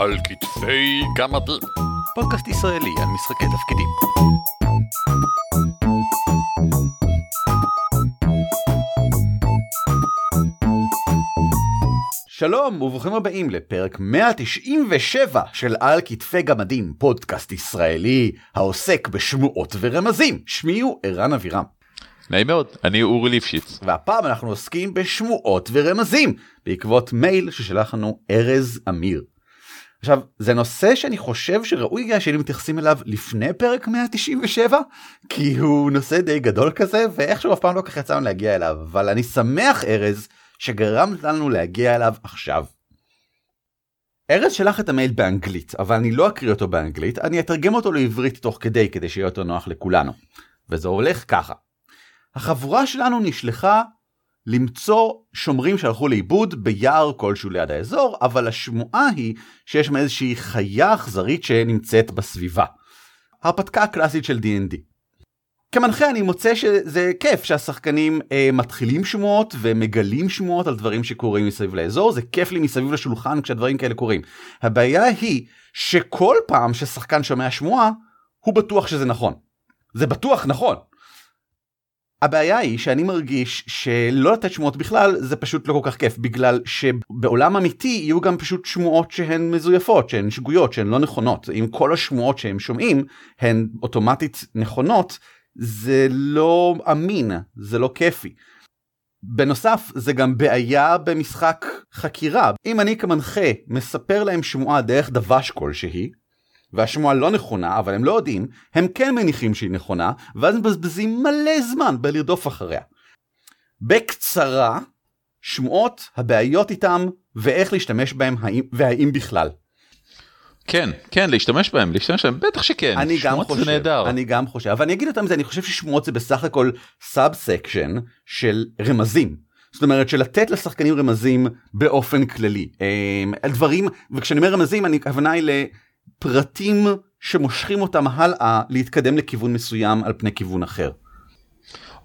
על כתפי גמדים. פודקאסט ישראלי על משחקי תפקידים. שלום וברוכים הבאים לפרק 197 של על כתפי גמדים, פודקאסט ישראלי העוסק בשמועות ורמזים. שמי הוא ערן אבירם. נעים מאוד, אני אורי ליפשיץ. והפעם אנחנו עוסקים בשמועות ורמזים, בעקבות מייל ששלח לנו ארז אמיר. עכשיו, זה נושא שאני חושב שראוי היה שהיינו מתייחסים אליו לפני פרק 197, כי הוא נושא די גדול כזה, ואיכשהו אף פעם לא כך יצאנו להגיע אליו, אבל אני שמח ארז, שגרמת לנו להגיע אליו עכשיו. ארז שלח את המייל באנגלית, אבל אני לא אקריא אותו באנגלית, אני אתרגם אותו לעברית תוך כדי, כדי שיהיה יותר נוח לכולנו. וזה הולך ככה. החבורה שלנו נשלחה למצוא שומרים שהלכו לאיבוד ביער כלשהו ליד האזור, אבל השמועה היא שיש שם איזושהי חיה אכזרית שנמצאת בסביבה. הרפתקה הקלאסית של D&D. כמנחה אני מוצא שזה כיף שהשחקנים אה, מתחילים שמועות ומגלים שמועות על דברים שקורים מסביב לאזור, זה כיף לי מסביב לשולחן כשהדברים כאלה קורים. הבעיה היא שכל פעם ששחקן שומע שמועה, הוא בטוח שזה נכון. זה בטוח נכון. הבעיה היא שאני מרגיש שלא לתת שמועות בכלל זה פשוט לא כל כך כיף בגלל שבעולם אמיתי יהיו גם פשוט שמועות שהן מזויפות שהן שגויות שהן לא נכונות אם כל השמועות שהם שומעים הן אוטומטית נכונות זה לא אמין זה לא כיפי. בנוסף זה גם בעיה במשחק חקירה אם אני כמנחה מספר להם שמועה דרך דבש כלשהי והשמועה לא נכונה, אבל הם לא יודעים, הם כן מניחים שהיא נכונה, ואז מבזבזים מלא זמן בלרדוף אחריה. בקצרה, שמועות, הבעיות איתם, ואיך להשתמש בהם, והאם בכלל. כן, כן, להשתמש בהם, להשתמש בהם, בטח שכן. אני גם חושב, זה נהדר. אני גם חושב, אבל אני אגיד יותר מזה, אני חושב ששמועות זה בסך הכל sub section של רמזים. זאת אומרת שלתת לשחקנים רמזים באופן כללי. אה, דברים, וכשאני אומר רמזים, אני הכוונה היא ל... פרטים שמושכים אותם הלאה להתקדם לכיוון מסוים על פני כיוון אחר.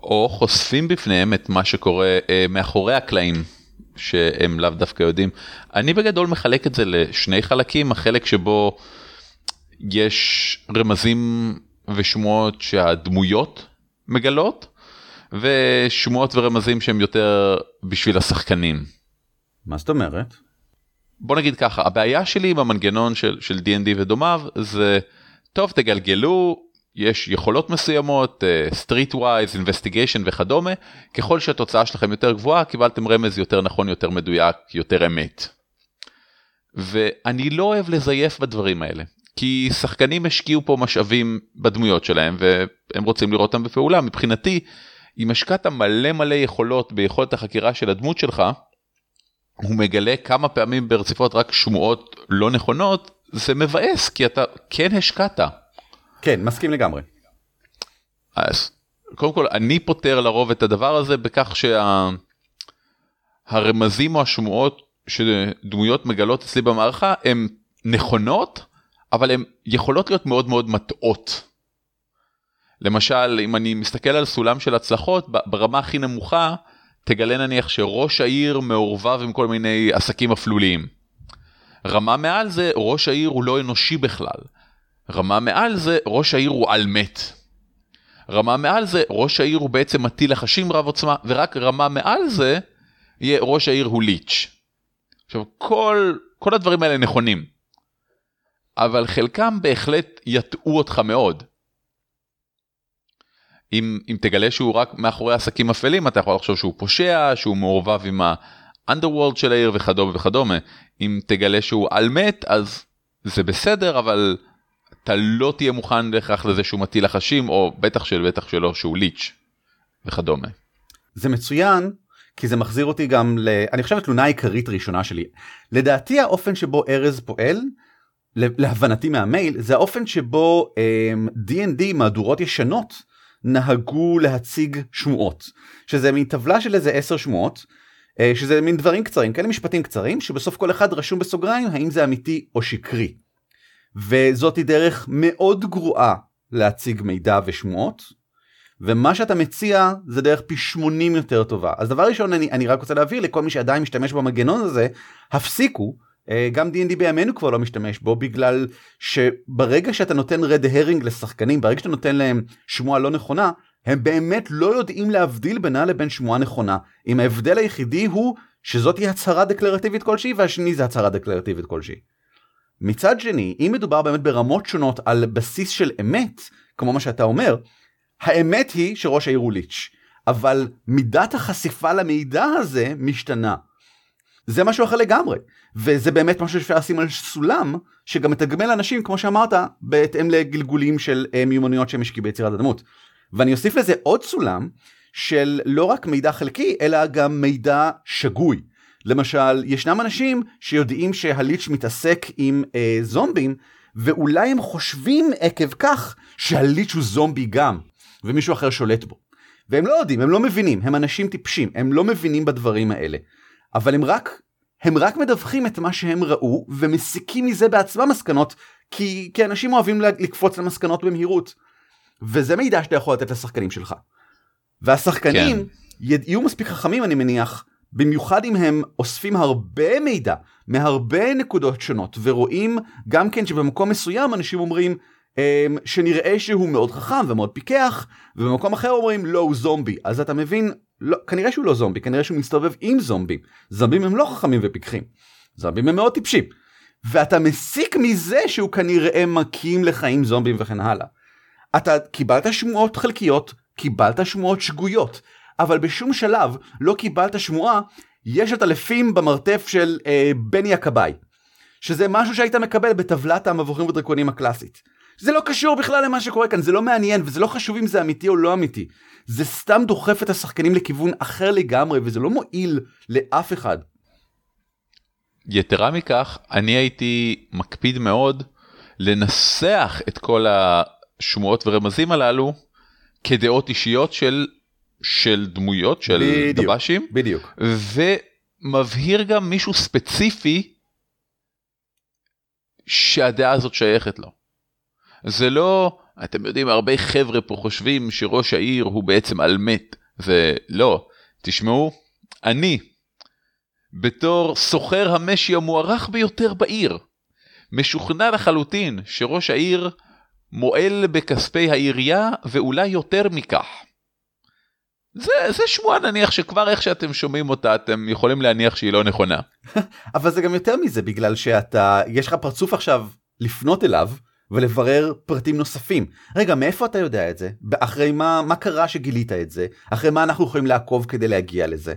או חושפים בפניהם את מה שקורה אה, מאחורי הקלעים שהם לאו דווקא יודעים. אני בגדול מחלק את זה לשני חלקים, החלק שבו יש רמזים ושמועות שהדמויות מגלות, ושמועות ורמזים שהם יותר בשביל השחקנים. מה זאת אומרת? בוא נגיד ככה הבעיה שלי עם המנגנון של של D&D ודומיו זה טוב תגלגלו יש יכולות מסוימות streetwise investigation וכדומה ככל שהתוצאה שלכם יותר גבוהה קיבלתם רמז יותר נכון יותר מדויק יותר אמת. ואני לא אוהב לזייף בדברים האלה כי שחקנים השקיעו פה משאבים בדמויות שלהם והם רוצים לראות אותם בפעולה מבחינתי אם השקעת מלא מלא יכולות ביכולת החקירה של הדמות שלך הוא מגלה כמה פעמים ברציפות רק שמועות לא נכונות זה מבאס כי אתה כן השקעת. כן מסכים לגמרי. אז קודם כל אני פותר לרוב את הדבר הזה בכך שהרמזים שה... או השמועות שדמויות מגלות אצלי במערכה הן נכונות אבל הן יכולות להיות מאוד מאוד מטעות. למשל אם אני מסתכל על סולם של הצלחות ברמה הכי נמוכה תגלה נניח שראש העיר מעורבב עם כל מיני עסקים אפלוליים. רמה מעל זה, ראש העיר הוא לא אנושי בכלל. רמה מעל זה, ראש העיר הוא על מת. רמה מעל זה, ראש העיר הוא בעצם מטיל לחשים רב עוצמה, ורק רמה מעל זה, יהיה ראש העיר הוא ליץ'. עכשיו, כל, כל הדברים האלה נכונים. אבל חלקם בהחלט יטעו אותך מאוד. אם, אם תגלה שהוא רק מאחורי עסקים אפלים אתה יכול לחשוב שהוא פושע שהוא מעורבב עם האנדרוולד של העיר וכדומה וכדומה אם תגלה שהוא על מת אז זה בסדר אבל אתה לא תהיה מוכן בהכרח לזה שהוא מטיל לחשים או בטח של בטח שלא שהוא ליץ' וכדומה. זה מצוין כי זה מחזיר אותי גם ל... אני חושב התלונה העיקרית ראשונה שלי. לדעתי האופן שבו ארז פועל להבנתי מהמייל זה האופן שבו D&D אמ, מהדורות ישנות נהגו להציג שמועות שזה מין טבלה של איזה עשר שמועות אה, שזה מין דברים קצרים כאלה משפטים קצרים שבסוף כל אחד רשום בסוגריים האם זה אמיתי או שקרי. וזאתי דרך מאוד גרועה להציג מידע ושמועות ומה שאתה מציע זה דרך פי 80 יותר טובה אז דבר ראשון אני, אני רק רוצה להבהיר לכל מי שעדיין משתמש במנגנון הזה הפסיקו גם D&D בימינו כבר לא משתמש בו בגלל שברגע שאתה נותן רד הרינג לשחקנים ברגע שאתה נותן להם שמועה לא נכונה הם באמת לא יודעים להבדיל בינה לבין שמועה נכונה אם ההבדל היחידי הוא שזאת היא הצהרה דקלרטיבית כלשהי והשני זה הצהרה דקלרטיבית כלשהי. מצד שני אם מדובר באמת ברמות שונות על בסיס של אמת כמו מה שאתה אומר האמת היא שראש העיר הוא ליץ' אבל מידת החשיפה למידע הזה משתנה. זה משהו אחר לגמרי וזה באמת משהו שאפשר לשים על סולם שגם מתגמל אנשים כמו שאמרת בהתאם לגלגולים של אה, מיומנויות שהם השקיעו ביצירת הדמות. ואני אוסיף לזה עוד סולם של לא רק מידע חלקי אלא גם מידע שגוי. למשל ישנם אנשים שיודעים שהליץ' מתעסק עם אה, זומבים ואולי הם חושבים עקב כך שהליץ' הוא זומבי גם ומישהו אחר שולט בו. והם לא יודעים הם לא מבינים הם אנשים טיפשים הם לא מבינים בדברים האלה. אבל הם רק הם רק מדווחים את מה שהם ראו ומסיקים מזה בעצמם מסקנות כי, כי אנשים אוהבים לקפוץ למסקנות במהירות. וזה מידע שאתה יכול לתת לשחקנים שלך. והשחקנים כן. יהיו מספיק חכמים אני מניח במיוחד אם הם אוספים הרבה מידע מהרבה נקודות שונות ורואים גם כן שבמקום מסוים אנשים אומרים אמ, שנראה שהוא מאוד חכם ומאוד פיקח ובמקום אחר אומרים לא הוא זומבי אז אתה מבין לא, כנראה שהוא לא זומבי, כנראה שהוא מסתובב עם זומבים. זומבים הם לא חכמים ופיקחים. זומבים הם מאוד טיפשים. ואתה מסיק מזה שהוא כנראה מקים לחיים זומבים וכן הלאה. אתה קיבלת שמועות חלקיות, קיבלת שמועות שגויות, אבל בשום שלב לא קיבלת שמועה, יש את אלפים במרתף של אה, בני הכבאי. שזה משהו שהיית מקבל בטבלת המבוכים ודרקונים הקלאסית. זה לא קשור בכלל למה שקורה כאן, זה לא מעניין וזה לא חשוב אם זה אמיתי או לא אמיתי. זה סתם דוחף את השחקנים לכיוון אחר לגמרי וזה לא מועיל לאף אחד. יתרה מכך, אני הייתי מקפיד מאוד לנסח את כל השמועות ורמזים הללו כדעות אישיות של של דמויות של בדיוק, דב"שים בדיוק ומבהיר גם מישהו ספציפי שהדעה הזאת שייכת לו. זה לא, אתם יודעים, הרבה חבר'ה פה חושבים שראש העיר הוא בעצם על מת, ולא, תשמעו, אני, בתור סוחר המשי המוערך ביותר בעיר, משוכנע לחלוטין שראש העיר מועל בכספי העירייה ואולי יותר מכך. זה, זה שמועה נניח שכבר איך שאתם שומעים אותה אתם יכולים להניח שהיא לא נכונה. אבל זה גם יותר מזה בגלל שאתה יש לך פרצוף עכשיו לפנות אליו ולברר פרטים נוספים. רגע, מאיפה אתה יודע את זה? אחרי מה, מה קרה שגילית את זה? אחרי מה אנחנו יכולים לעקוב כדי להגיע לזה?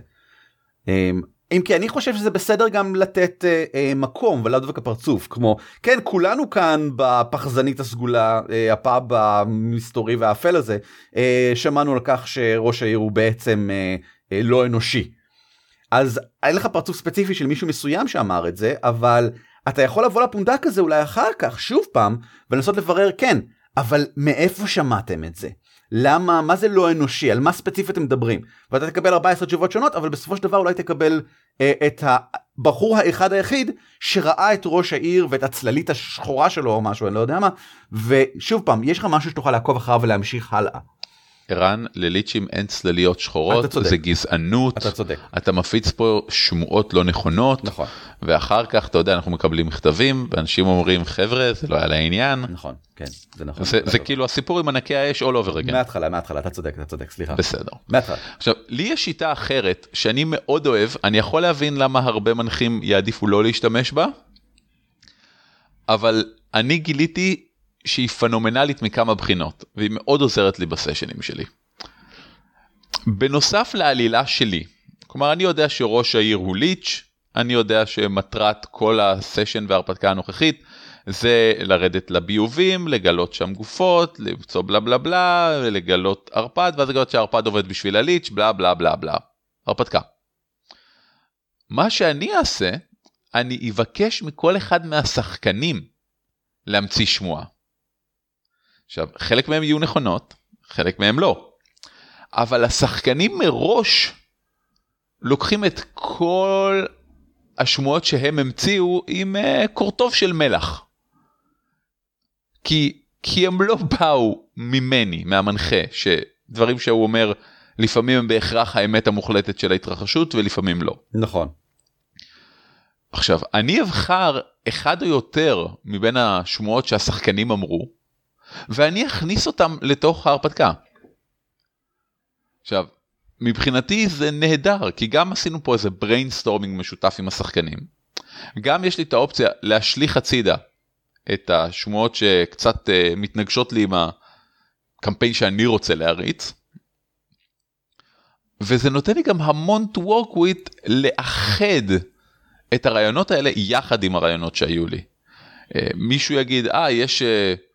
אמ, אם כי אני חושב שזה בסדר גם לתת אה, אה, מקום ולאו דווקא פרצוף כמו כן כולנו כאן בפחזנית הסגולה אה, הפאב המסתורי והאפל הזה אה, שמענו על כך שראש העיר הוא בעצם אה, אה, לא אנושי. אז אין לך פרצוף ספציפי של מישהו מסוים שאמר את זה אבל אתה יכול לבוא לפונדק הזה אולי אחר כך שוב פעם ולנסות לברר כן אבל מאיפה שמעתם את זה? למה מה זה לא אנושי? על מה ספציפית אתם מדברים? ואתה תקבל 14 תשובות שונות אבל בסופו של דבר אולי תקבל אה, את הבחור האחד היחיד שראה את ראש העיר ואת הצללית השחורה שלו או משהו אני לא יודע מה ושוב פעם יש לך משהו שתוכל לעקוב אחריו ולהמשיך הלאה. ערן, לליצ'ים אין צלליות שחורות, זה גזענות, אתה צודק. אתה מפיץ פה שמועות לא נכונות, נכון. ואחר כך אתה יודע אנחנו מקבלים מכתבים ואנשים אומרים חבר'ה זה לא היה לעניין. נכון, כן, זה נכון. זה, זה כאילו הסיפור עם ענקי האש all over again. מההתחלה, מההתחלה, אתה צודק, אתה צודק, סליחה. בסדר. מההתחלה. עכשיו, לי יש שיטה אחרת שאני מאוד אוהב, אני יכול להבין למה הרבה מנחים יעדיפו לא להשתמש בה, אבל אני גיליתי שהיא פנומנלית מכמה בחינות והיא מאוד עוזרת לי בסשנים שלי. בנוסף לעלילה שלי, כלומר אני יודע שראש העיר הוא ליץ', אני יודע שמטרת כל הסשן וההרפתקה הנוכחית זה לרדת לביובים, לגלות שם גופות, למצוא בלה בלה בלה, לגלות ערפד, ואז לגלות שהערפד עובד בשביל הליץ', בלה בלה בלה בלה. הרפתקה. מה שאני אעשה, אני אבקש מכל אחד מהשחקנים להמציא שמועה. עכשיו, חלק מהם יהיו נכונות, חלק מהם לא. אבל השחקנים מראש לוקחים את כל השמועות שהם המציאו עם uh, קורטוב של מלח. כי, כי הם לא באו ממני, מהמנחה, שדברים שהוא אומר לפעמים הם בהכרח האמת המוחלטת של ההתרחשות ולפעמים לא. נכון. עכשיו, אני אבחר אחד או יותר מבין השמועות שהשחקנים אמרו, ואני אכניס אותם לתוך ההרפתקה. עכשיו, מבחינתי זה נהדר, כי גם עשינו פה איזה brainstorming משותף עם השחקנים. גם יש לי את האופציה להשליך הצידה את השמועות שקצת uh, מתנגשות לי עם הקמפיין שאני רוצה להריץ. וזה נותן לי גם המון to work with לאחד את הרעיונות האלה יחד עם הרעיונות שהיו לי. Uh, מישהו יגיד, אה, ah, יש uh,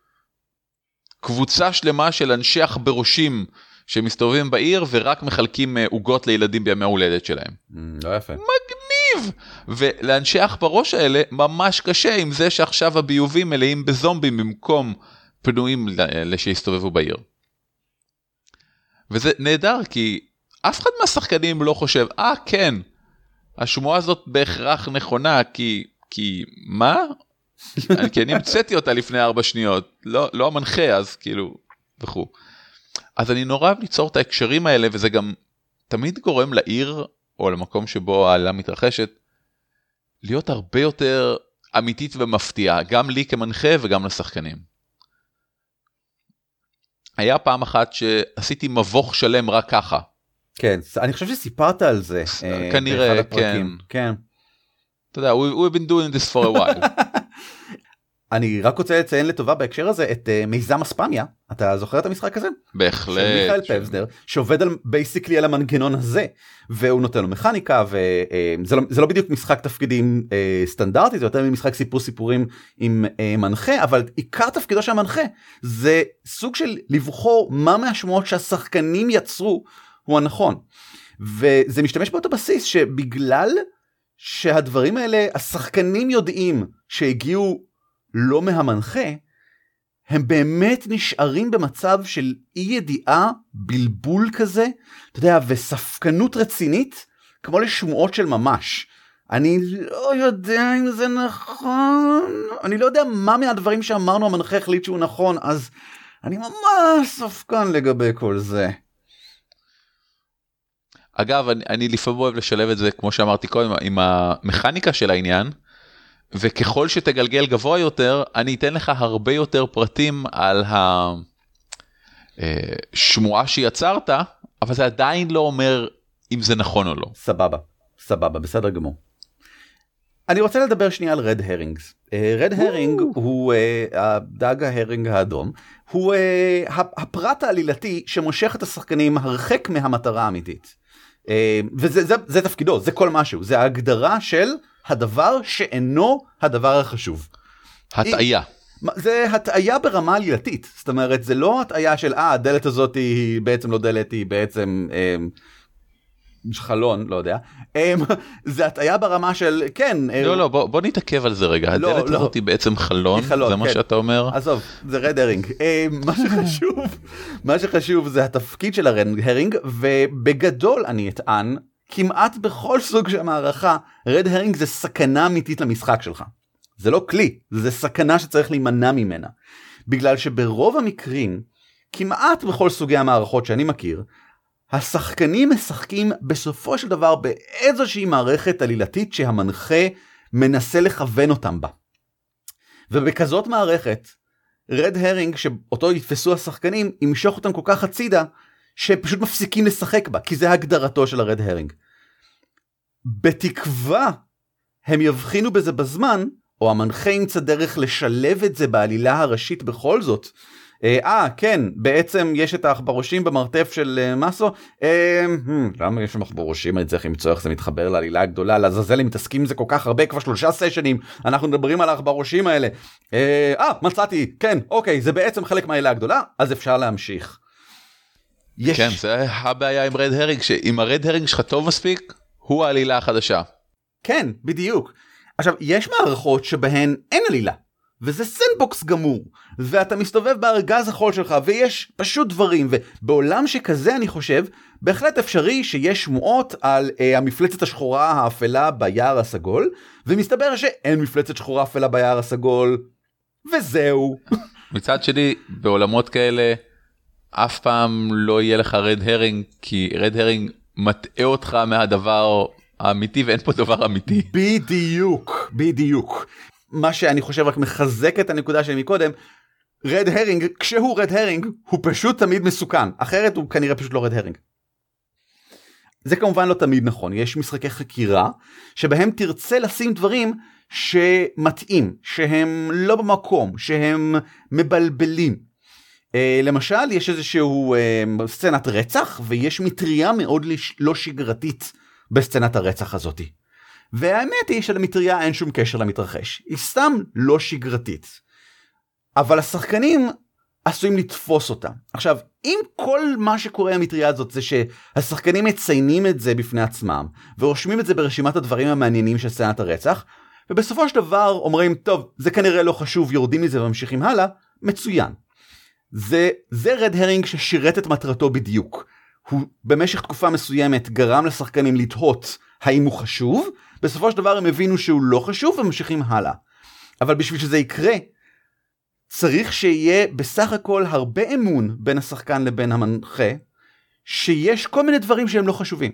קבוצה שלמה של אנשי עכברושים שמסתובבים בעיר ורק מחלקים עוגות לילדים בימי ההולדת שלהם. Mm, לא יפה. מגניב! ולאנשי בראש האלה ממש קשה עם זה שעכשיו הביובים מלאים בזומבים במקום פנויים שיסתובבו בעיר. וזה נהדר כי אף אחד מהשחקנים לא חושב, אה ah, כן, השמועה הזאת בהכרח נכונה כי, כי מה? כי אני המצאתי אותה לפני ארבע שניות, לא, לא המנחה אז כאילו, וכו'. אז אני נורא אוהב ליצור את ההקשרים האלה וזה גם תמיד גורם לעיר או למקום שבו העלילה מתרחשת להיות הרבה יותר אמיתית ומפתיעה גם לי כמנחה וגם לשחקנים. היה פעם אחת שעשיתי מבוך שלם רק ככה. כן, אני חושב שסיפרת על זה. אה, כנראה, כן. כן. אתה יודע, we've been doing this for a while. אני רק רוצה לציין לטובה בהקשר הזה את uh, מיזם אספמיה אתה זוכר את המשחק הזה? בהחלט. של מיכאל ש... פבזנר שעובד על basically על המנגנון הזה והוא נותן לו מכניקה וזה אה, לא, לא בדיוק משחק תפקידים uh, סטנדרטי זה יותר ממשחק סיפור סיפורים עם uh, מנחה אבל עיקר תפקידו של המנחה זה סוג של לבחור מה מהשמועות שהשחקנים יצרו הוא הנכון. וזה משתמש באותו בסיס שבגלל שהדברים האלה השחקנים יודעים שהגיעו לא מהמנחה, הם באמת נשארים במצב של אי ידיעה, בלבול כזה, אתה יודע, וספקנות רצינית, כמו לשמועות של ממש. אני לא יודע אם זה נכון, אני לא יודע מה מהדברים שאמרנו המנחה החליט שהוא נכון, אז אני ממש ספקן לגבי כל זה. אגב, אני, אני לפעמים אוהב לשלב את זה, כמו שאמרתי קודם, עם המכניקה של העניין. וככל שתגלגל גבוה יותר, אני אתן לך הרבה יותר פרטים על השמועה אה, שיצרת, אבל זה עדיין לא אומר אם זה נכון או לא. סבבה, סבבה, בסדר גמור. אני רוצה לדבר שנייה על רד הרינגס. רד הרינג הוא uh, הדג ההרינג האדום, הוא uh, הפרט העלילתי שמושך את השחקנים הרחק מהמטרה האמיתית. וזה זה, זה תפקידו, זה כל משהו, זה ההגדרה של הדבר שאינו הדבר החשוב. הטעיה. זה הטעיה ברמה עלילתית, זאת אומרת זה לא הטעיה של אה הדלת הזאת היא בעצם לא דלת היא בעצם אה, חלון לא יודע אה, זה הטעיה ברמה של כן אה, לא לא בוא, בוא נתעכב על זה רגע לא, הדלת לא. הזאת היא בעצם חלון, היא חלון זה כן. מה שאתה אומר עזוב זה רד הרינג אה, מה שחשוב מה שחשוב זה התפקיד של הרד הרינג ובגדול אני אטען כמעט בכל סוג של מערכה רד הרינג זה סכנה אמיתית למשחק שלך. זה לא כלי, זה סכנה שצריך להימנע ממנה. בגלל שברוב המקרים, כמעט בכל סוגי המערכות שאני מכיר, השחקנים משחקים בסופו של דבר באיזושהי מערכת עלילתית שהמנחה מנסה לכוון אותם בה. ובכזאת מערכת, רד הרינג שאותו יתפסו השחקנים ימשוך אותם כל כך הצידה שפשוט מפסיקים לשחק בה כי זה הגדרתו של הרד הרינג. בתקווה הם יבחינו בזה בזמן, או המנחה ימצא דרך לשלב את זה בעלילה הראשית בכל זאת. אה, אה כן, בעצם יש את העכברושים במרתף של אה, מסו. אה, hmm, למה יש שם עכברושים? אני צריך למצוא איך זה מתחבר לעלילה הגדולה. לעזאזל הם מתעסקים עם זה כל כך הרבה, כבר שלושה סשנים. אנחנו מדברים על העכברושים האלה. אה, אה, מצאתי, כן, אוקיי, זה בעצם חלק מהעלילה הגדולה, אז אפשר להמשיך. יש... כן, זה הבעיה עם רד הרינג, שאם הרד הרינג שלך טוב מספיק, הוא העלילה החדשה. כן, בדיוק. עכשיו, יש מערכות שבהן אין עלילה, וזה sandbox גמור, ואתה מסתובב בארגז החול שלך, ויש פשוט דברים, ובעולם שכזה אני חושב, בהחלט אפשרי שיש שמועות על אה, המפלצת השחורה האפלה ביער הסגול, ומסתבר שאין מפלצת שחורה אפלה ביער הסגול, וזהו. מצד שני, בעולמות כאלה, אף פעם לא יהיה לך red herring, כי red herring מטעה אותך מהדבר האמיתי ואין פה דבר אמיתי. בדיוק, בדיוק. מה שאני חושב רק מחזק את הנקודה שלי מקודם, רד הרינג, כשהוא רד הרינג, הוא פשוט תמיד מסוכן, אחרת הוא כנראה פשוט לא רד הרינג. זה כמובן לא תמיד נכון, יש משחקי חקירה שבהם תרצה לשים דברים שמתאים, שהם לא במקום, שהם מבלבלים. Uh, למשל, יש איזשהו uh, סצנת רצח ויש מטריה מאוד לא שגרתית בסצנת הרצח הזאתי. והאמת היא שלמטריה אין שום קשר למתרחש, היא סתם לא שגרתית. אבל השחקנים עשויים לתפוס אותה. עכשיו, אם כל מה שקורה במטריה הזאת זה שהשחקנים מציינים את זה בפני עצמם, ורושמים את זה ברשימת הדברים המעניינים של סצנת הרצח, ובסופו של דבר אומרים, טוב, זה כנראה לא חשוב, יורדים מזה וממשיכים הלאה, מצוין. זה, זה רד הרינג ששירת את מטרתו בדיוק. הוא במשך תקופה מסוימת גרם לשחקנים לתהות האם הוא חשוב, בסופו של דבר הם הבינו שהוא לא חשוב וממשיכים הלאה. אבל בשביל שזה יקרה, צריך שיהיה בסך הכל הרבה אמון בין השחקן לבין המנחה, שיש כל מיני דברים שהם לא חשובים.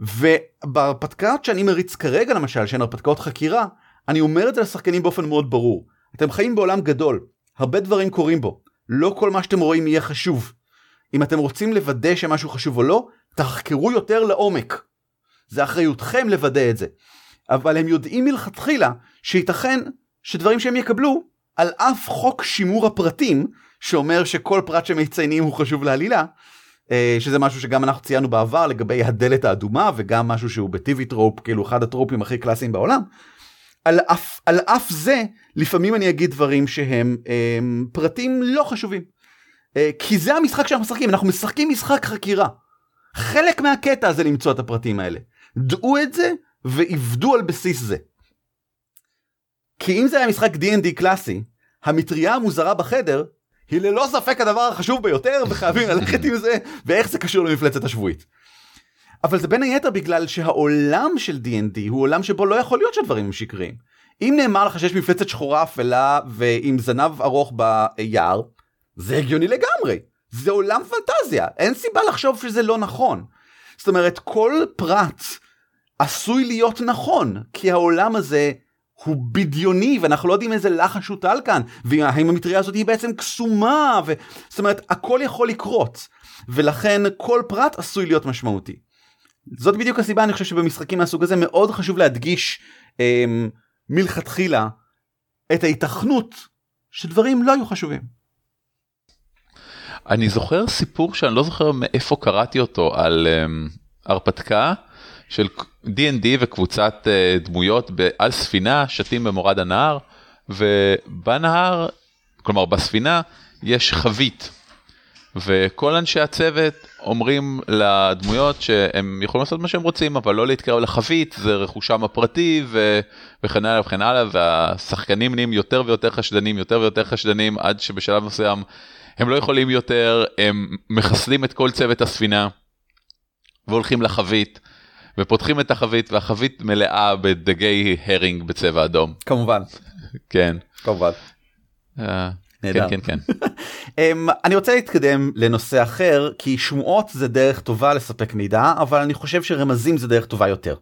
ובהרפתקאות שאני מריץ כרגע למשל, שהן הרפתקאות חקירה, אני אומר את זה לשחקנים באופן מאוד ברור. אתם חיים בעולם גדול, הרבה דברים קורים בו, לא כל מה שאתם רואים יהיה חשוב. אם אתם רוצים לוודא שמשהו חשוב או לא, תחקרו יותר לעומק. זה אחריותכם לוודא את זה. אבל הם יודעים מלכתחילה שייתכן שדברים שהם יקבלו על אף חוק שימור הפרטים שאומר שכל פרט שמציינים הוא חשוב לעלילה. אה, שזה משהו שגם אנחנו ציינו בעבר לגבי הדלת האדומה וגם משהו שהוא בטיבי טרופ כאילו אחד הטרופים הכי קלאסיים בעולם. על אף, על אף זה לפעמים אני אגיד דברים שהם הם, אה, פרטים לא חשובים. אה, כי זה המשחק שאנחנו משחקים אנחנו משחקים משחק חקירה. חלק מהקטע זה למצוא את הפרטים האלה. דעו את זה ועבדו על בסיס זה. כי אם זה היה משחק D&D קלאסי, המטריה המוזרה בחדר היא ללא ספק הדבר החשוב ביותר וחייבים ללכת עם זה ואיך זה קשור למפלצת השבועית. אבל זה בין היתר בגלל שהעולם של D&D הוא עולם שבו לא יכול להיות שהדברים הם שקריים. אם נאמר לך שיש מפלצת שחורה אפלה ועם זנב ארוך ביער, זה הגיוני לגמרי. זה עולם פנטזיה, אין סיבה לחשוב שזה לא נכון. זאת אומרת, כל פרט עשוי להיות נכון, כי העולם הזה הוא בדיוני ואנחנו לא יודעים איזה לחש הוטל כאן והאם המטריה הזאת היא בעצם קסומה ו... זאת אומרת הכל יכול לקרות ולכן כל פרט עשוי להיות משמעותי. זאת בדיוק הסיבה אני חושב שבמשחקים מהסוג הזה מאוד חשוב להדגיש אה, מלכתחילה את ההיתכנות שדברים לא היו חשובים. אני זוכר סיפור שאני לא זוכר מאיפה קראתי אותו על אה, הרפתקה של D&D וקבוצת uh, דמויות על ספינה שתים במורד הנהר ובנהר כלומר בספינה יש חבית וכל אנשי הצוות אומרים לדמויות שהם יכולים לעשות מה שהם רוצים אבל לא להתקרב לחבית זה רכושם הפרטי ו... וכן הלאה וכן הלאה והשחקנים נהיים יותר ויותר חשדנים יותר ויותר חשדנים עד שבשלב מסוים הם לא יכולים יותר הם מחסלים את כל צוות הספינה והולכים לחבית. ופותחים את החבית והחבית מלאה בדגי הרינג בצבע אדום. כמובן. כן. כמובן. כן כן כן. um, אני רוצה להתקדם לנושא אחר כי שמועות זה דרך טובה לספק מידע אבל אני חושב שרמזים זה דרך טובה יותר.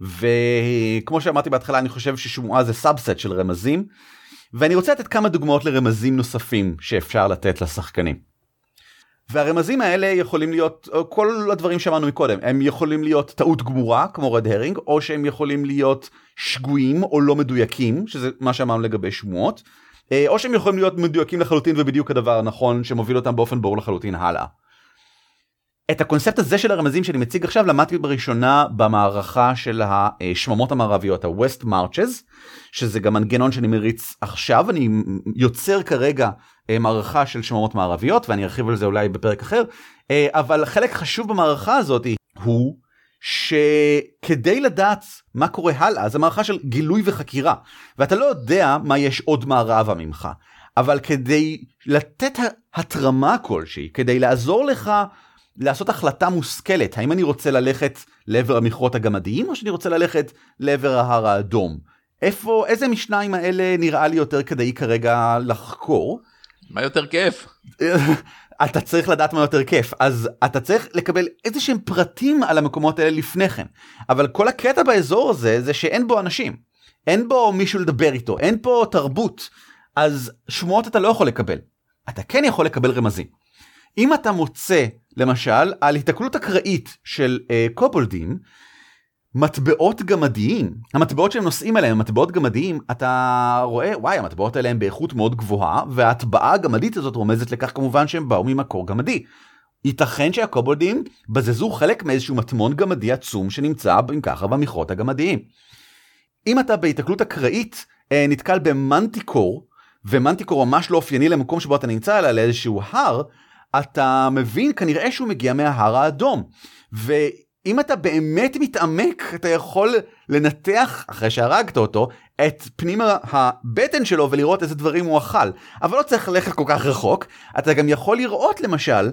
וכמו שאמרתי בהתחלה אני חושב ששמועה זה subset של רמזים ואני רוצה לתת כמה דוגמאות לרמזים נוספים שאפשר לתת לשחקנים. והרמזים האלה יכולים להיות כל הדברים שאמרנו מקודם הם יכולים להיות טעות גמורה כמו red herring או שהם יכולים להיות שגויים או לא מדויקים שזה מה שאמרנו לגבי שמועות או שהם יכולים להיות מדויקים לחלוטין ובדיוק הדבר הנכון שמוביל אותם באופן ברור לחלוטין הלאה. את הקונספט הזה של הרמזים שאני מציג עכשיו למדתי בראשונה במערכה של השממות המערביות ה-West Marches שזה גם מנגנון שאני מריץ עכשיו אני יוצר כרגע אה, מערכה של שממות מערביות ואני ארחיב על זה אולי בפרק אחר אה, אבל חלק חשוב במערכה הזאת הוא שכדי לדעת מה קורה הלאה זה מערכה של גילוי וחקירה ואתה לא יודע מה יש עוד מערבה ממך אבל כדי לתת התרמה כלשהי כדי לעזור לך לעשות החלטה מושכלת האם אני רוצה ללכת לעבר המכרות הגמדיים או שאני רוצה ללכת לעבר ההר האדום. איפה איזה משניים האלה נראה לי יותר כדאי כרגע לחקור. מה יותר כיף? אתה צריך לדעת מה יותר כיף. אז אתה צריך לקבל איזה שהם פרטים על המקומות האלה לפני כן. אבל כל הקטע באזור הזה זה שאין בו אנשים. אין בו מישהו לדבר איתו. אין פה תרבות. אז שמועות אתה לא יכול לקבל. אתה כן יכול לקבל רמזים. אם אתה מוצא למשל על התקלות אקראית של אה, קובולדים מטבעות גמדיים המטבעות שהם נושאים עליהם מטבעות גמדיים אתה רואה וואי המטבעות האלה הם באיכות מאוד גבוהה וההטבעה הגמדית הזאת רומזת לכך כמובן שהם באו ממקור גמדי. ייתכן שהקובולדים בזזו חלק מאיזשהו מטמון גמדי עצום שנמצא אם ככה במכרות הגמדיים. אם אתה בהיתקלות אקראית אה, נתקל במנטיקור ומנטיקור ממש לא אופייני למקום שבו אתה נמצא אלא לאיזשהו הר אתה מבין כנראה שהוא מגיע מההר האדום. ואם אתה באמת מתעמק אתה יכול לנתח אחרי שהרגת אותו את פנים הבטן שלו ולראות איזה דברים הוא אכל. אבל לא צריך ללכת כל כך רחוק אתה גם יכול לראות למשל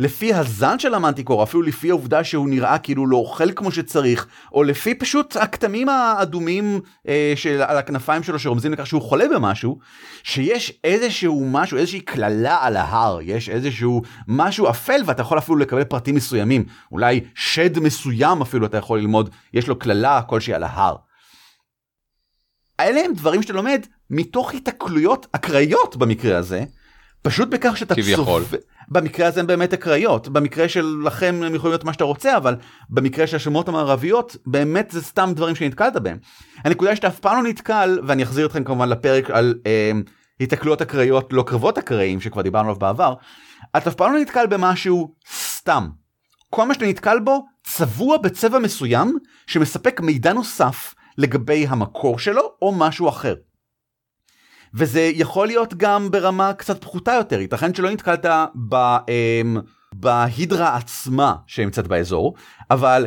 לפי הזן של המנטיקור, אפילו לפי העובדה שהוא נראה כאילו לא אוכל כמו שצריך, או לפי פשוט הכתמים האדומים אה, של, על הכנפיים שלו שרומזים לכך שהוא חולה במשהו, שיש איזשהו משהו, איזושהי קללה על ההר, יש איזשהו משהו אפל ואתה יכול אפילו לקבל פרטים מסוימים, אולי שד מסוים אפילו אתה יכול ללמוד, יש לו קללה כלשהי על ההר. אלה הם דברים שאתה לומד מתוך התקלויות אקראיות במקרה הזה, פשוט בכך שאתה כביכול. צופה, במקרה הזה הם באמת אקראיות, במקרה שלכם הם יכולים להיות מה שאתה רוצה, אבל במקרה של השמות המערביות, באמת זה סתם דברים שנתקלת בהם. הנקודה שאתה אף פעם לא נתקל, ואני אחזיר אתכם כמובן לפרק על אה, התקלויות אקראיות, לא קרבות אקראיים, שכבר דיברנו עליו בעבר, אתה אף פעם לא נתקל במשהו סתם. כל מה שאתה נתקל בו צבוע בצבע מסוים שמספק מידע נוסף לגבי המקור שלו או משהו אחר. וזה יכול להיות גם ברמה קצת פחותה יותר, ייתכן שלא נתקלת ב, אמ, בהידרה עצמה שנמצאת באזור, אבל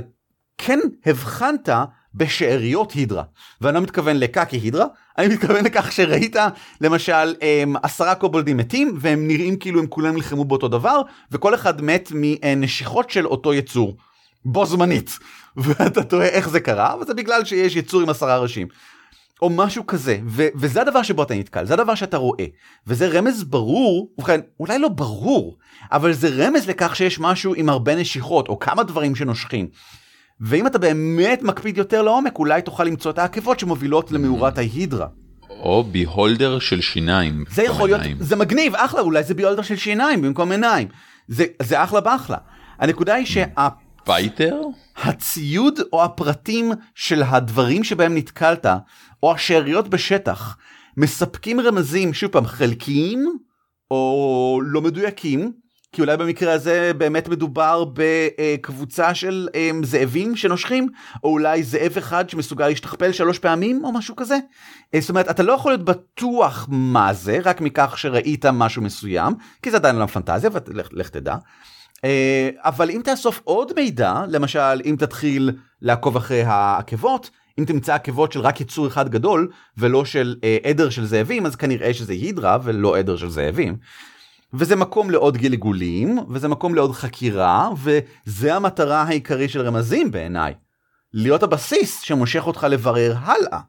כן הבחנת בשאריות הידרה. ואני לא מתכוון לקקי הידרה, אני מתכוון לכך שראית למשל אמ, עשרה קובולדים מתים והם נראים כאילו הם כולם נלחמו באותו דבר וכל אחד מת מנשיכות של אותו יצור. בו זמנית ואתה תוהה איך זה קרה וזה בגלל שיש יצור עם עשרה ראשים. או משהו כזה, ו- וזה הדבר שבו אתה נתקל, זה הדבר שאתה רואה, וזה רמז ברור, ובכן, אולי לא ברור, אבל זה רמז לכך שיש משהו עם הרבה נשיכות, או כמה דברים שנושכים. ואם אתה באמת מקפיד יותר לעומק, אולי תוכל למצוא את העקבות שמובילות למאורת ההידרה. או ביהולדר של שיניים. זה יכול להיות, עיניים. זה מגניב, אחלה, אולי זה ביולדר של שיניים במקום עיניים. זה, זה אחלה באחלה. הנקודה היא שה... fighter? הציוד או הפרטים של הדברים שבהם נתקלת, או השאריות בשטח, מספקים רמזים, שוב פעם, חלקיים, או לא מדויקים, כי אולי במקרה הזה באמת מדובר בקבוצה של הם, זאבים שנושכים, או אולי זאב אחד שמסוגל להשתכפל שלוש פעמים, או משהו כזה. אה, זאת אומרת, אתה לא יכול להיות בטוח מה זה, רק מכך שראית משהו מסוים, כי זה עדיין עולם פנטזיה, ולך תדע. אה, אבל אם תאסוף עוד מידע, למשל אם תתחיל לעקוב אחרי העקבות, אם תמצא עקבות של רק יצור אחד גדול ולא של אה, עדר של זאבים, אז כנראה שזה הידרה ולא עדר של זאבים. וזה מקום לעוד גלגולים, וזה מקום לעוד חקירה, וזה המטרה העיקרית של רמזים בעיניי. להיות הבסיס שמושך אותך לברר הלאה.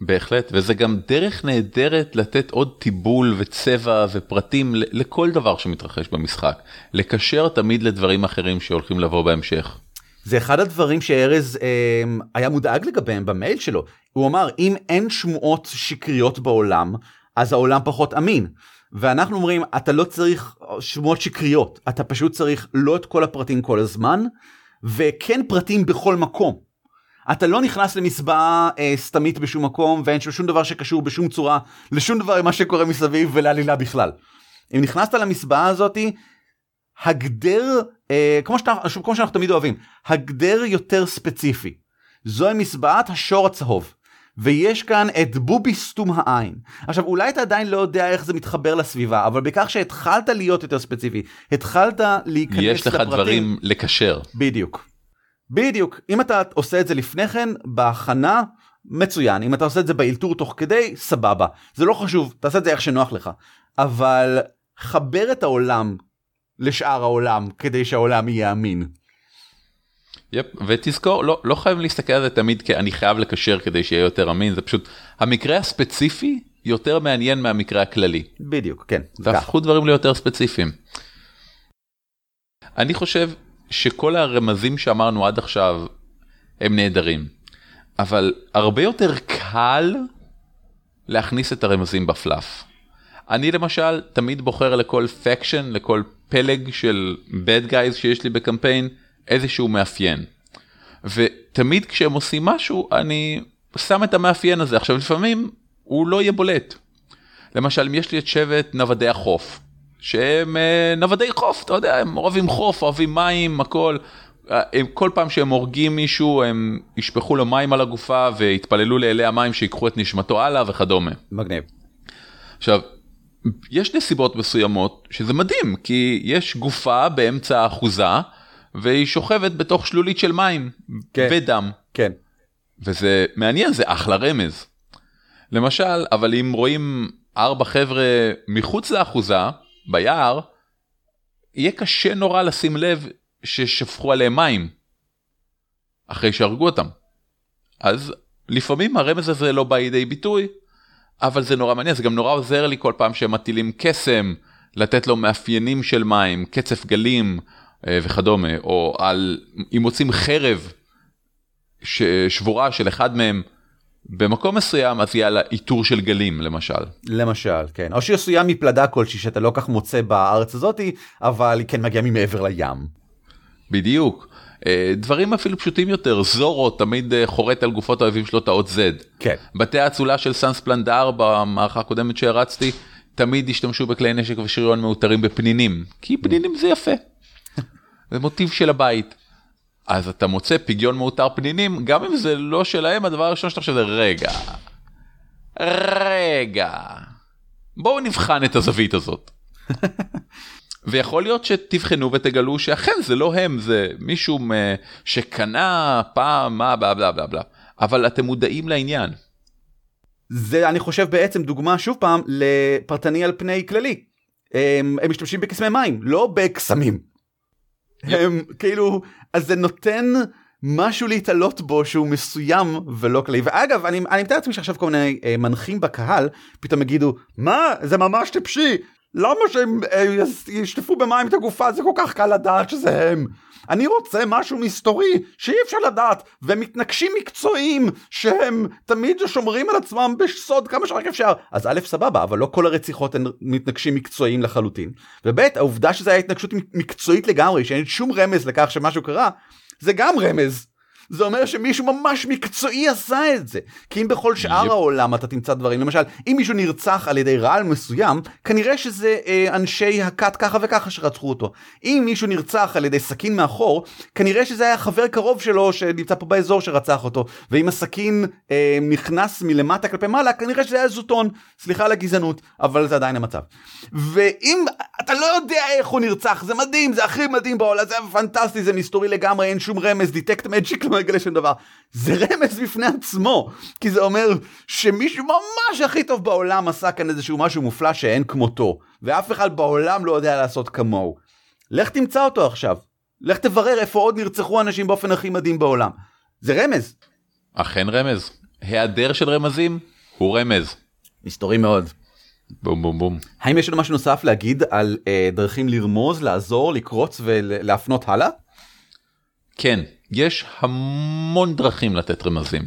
בהחלט, וזה גם דרך נהדרת לתת עוד טיבול וצבע ופרטים לכל דבר שמתרחש במשחק. לקשר תמיד לדברים אחרים שהולכים לבוא בהמשך. זה אחד הדברים שארז אה, היה מודאג לגביהם במייל שלו. הוא אמר, אם אין שמועות שקריות בעולם, אז העולם פחות אמין. ואנחנו אומרים, אתה לא צריך שמועות שקריות, אתה פשוט צריך לא את כל הפרטים כל הזמן, וכן פרטים בכל מקום. אתה לא נכנס למסבעה אה, סתמית בשום מקום, ואין שם שום דבר שקשור בשום צורה לשום דבר ממה שקורה מסביב ולעלילה בכלל. אם נכנסת למסבעה הזאתי, הגדר, אה, כמו, שאתה, כמו שאנחנו תמיד אוהבים, הגדר יותר ספציפי. זוהי מסבעת השור הצהוב. ויש כאן את בובי סתום העין. עכשיו אולי אתה עדיין לא יודע איך זה מתחבר לסביבה, אבל בכך שהתחלת להיות יותר ספציפי, התחלת להיכנס לפרטים. יש לך דברים לקשר. בדיוק. בדיוק. אם אתה עושה את זה לפני כן, בהכנה, מצוין. אם אתה עושה את זה באלתור תוך כדי, סבבה. זה לא חשוב, תעשה את זה איך שנוח לך. אבל חבר את העולם לשאר העולם כדי שהעולם יהיה אמין. יפ, ותזכור, לא, לא חייבים להסתכל על זה תמיד כי אני חייב לקשר כדי שיהיה יותר אמין, זה פשוט המקרה הספציפי יותר מעניין מהמקרה הכללי. בדיוק, כן. תהפכו דברים ליותר ספציפיים. אני חושב שכל הרמזים שאמרנו עד עכשיו הם נהדרים, אבל הרבה יותר קל להכניס את הרמזים בפלאף. אני למשל תמיד בוחר לכל פקשן, לכל פלג של bad guys שיש לי בקמפיין, איזשהו מאפיין. ותמיד כשהם עושים משהו אני שם את המאפיין הזה. עכשיו לפעמים הוא לא יהיה בולט. למשל אם יש לי את שבט נוודי החוף, שהם אה, נוודי חוף, אתה יודע, הם אוהבים חוף, אוהבים מים, הכל. אה, הם, כל פעם שהם הורגים מישהו הם ישפכו לו מים על הגופה ויתפללו לאלי המים שיקחו את נשמתו הלאה וכדומה. מגניב. עכשיו, יש נסיבות מסוימות שזה מדהים, כי יש גופה באמצע האחוזה והיא שוכבת בתוך שלולית של מים כן. ודם. כן. וזה מעניין, זה אחלה רמז. למשל, אבל אם רואים ארבע חבר'ה מחוץ לאחוזה, ביער, יהיה קשה נורא לשים לב ששפכו עליהם מים. אחרי שהרגו אותם. אז לפעמים הרמז הזה לא בא לידי ביטוי, אבל זה נורא מעניין, זה גם נורא עוזר לי כל פעם שהם מטילים קסם, לתת לו מאפיינים של מים, קצף גלים אה, וכדומה, או על, אם מוצאים חרב שבורה של אחד מהם במקום מסוים, אז יהיה לה עיטור של גלים למשל. למשל, כן. או עשויה מפלדה כלשהי שאתה לא כך מוצא בארץ הזאתי, אבל היא כן מגיעה ממעבר לים. בדיוק. אה, דברים אפילו פשוטים יותר, זורו תמיד אה, חורט על גופות האויבים שלו את האות Z. כן. בתי האצולה של סאנס פלנדר במערכה הקודמת שהרצתי, תמיד השתמשו בכלי נשק ושריון מאותרים בפנינים, כי פנינים זה יפה. זה מוטיב של הבית. אז אתה מוצא פגיון מאותר פנינים, גם אם זה לא שלהם, הדבר הראשון שאתה חושב זה רגע, רגע, בואו נבחן את הזווית הזאת. ויכול להיות שתבחנו ותגלו שאכן זה לא הם, זה מישהו מ- שקנה פעם מה בלה בלה בלה בלה, אבל אתם מודעים לעניין. זה אני חושב בעצם דוגמה שוב פעם לפרטני על פני כללי. הם, הם משתמשים בקסמי מים, לא בקסמים. הם כאילו, אז זה נותן משהו להתעלות בו שהוא מסוים ולא כללי. ואגב, אני, אני מתאר לעצמי שעכשיו כל מיני אה, מנחים בקהל פתאום יגידו, מה, זה ממש טיפשי, למה שהם אה, ישטפו במים את הגופה, זה כל כך קל לדעת שזה הם. אני רוצה משהו מסתורי שאי אפשר לדעת, ומתנגשים מקצועיים שהם תמיד שומרים על עצמם בסוד כמה שרק אפשר. אז א' סבבה, אבל לא כל הרציחות הן מתנגשים מקצועיים לחלוטין. וב' העובדה שזו הייתה התנגשות מקצועית לגמרי, שאין שום רמז לכך שמשהו קרה, זה גם רמז. זה אומר שמישהו ממש מקצועי עשה את זה. כי אם בכל שאר יפ. העולם אתה תמצא דברים, למשל, אם מישהו נרצח על ידי רעל מסוים, כנראה שזה אה, אנשי הכת ככה וככה שרצחו אותו. אם מישהו נרצח על ידי סכין מאחור, כנראה שזה היה חבר קרוב שלו שנמצא פה באזור שרצח אותו. ואם הסכין אה, נכנס מלמטה כלפי מעלה, כנראה שזה היה זוטון. סליחה על הגזענות, אבל זה עדיין המצב. ואם אתה לא יודע איך הוא נרצח, זה מדהים, זה הכי מדהים בעולם, זה פנטסטי, זה מסתורי לגמרי, אין שום רמז, דיטקט מג'יק לא מגלה שום דבר. זה רמז בפני עצמו, כי זה אומר שמישהו ממש הכי טוב בעולם עשה כאן איזשהו משהו מופלא שאין כמותו, ואף אחד בעולם לא יודע לעשות כמוהו. לך תמצא אותו עכשיו, לך תברר איפה עוד נרצחו אנשים באופן הכי מדהים בעולם. זה רמז. אכן רמז. היעדר של רמזים הוא רמז. מסתורי מאוד. בום בום בום. האם יש לנו משהו נוסף להגיד על אה, דרכים לרמוז, לעזור, לקרוץ ולהפנות הלאה? כן, יש המון דרכים לתת רמזים.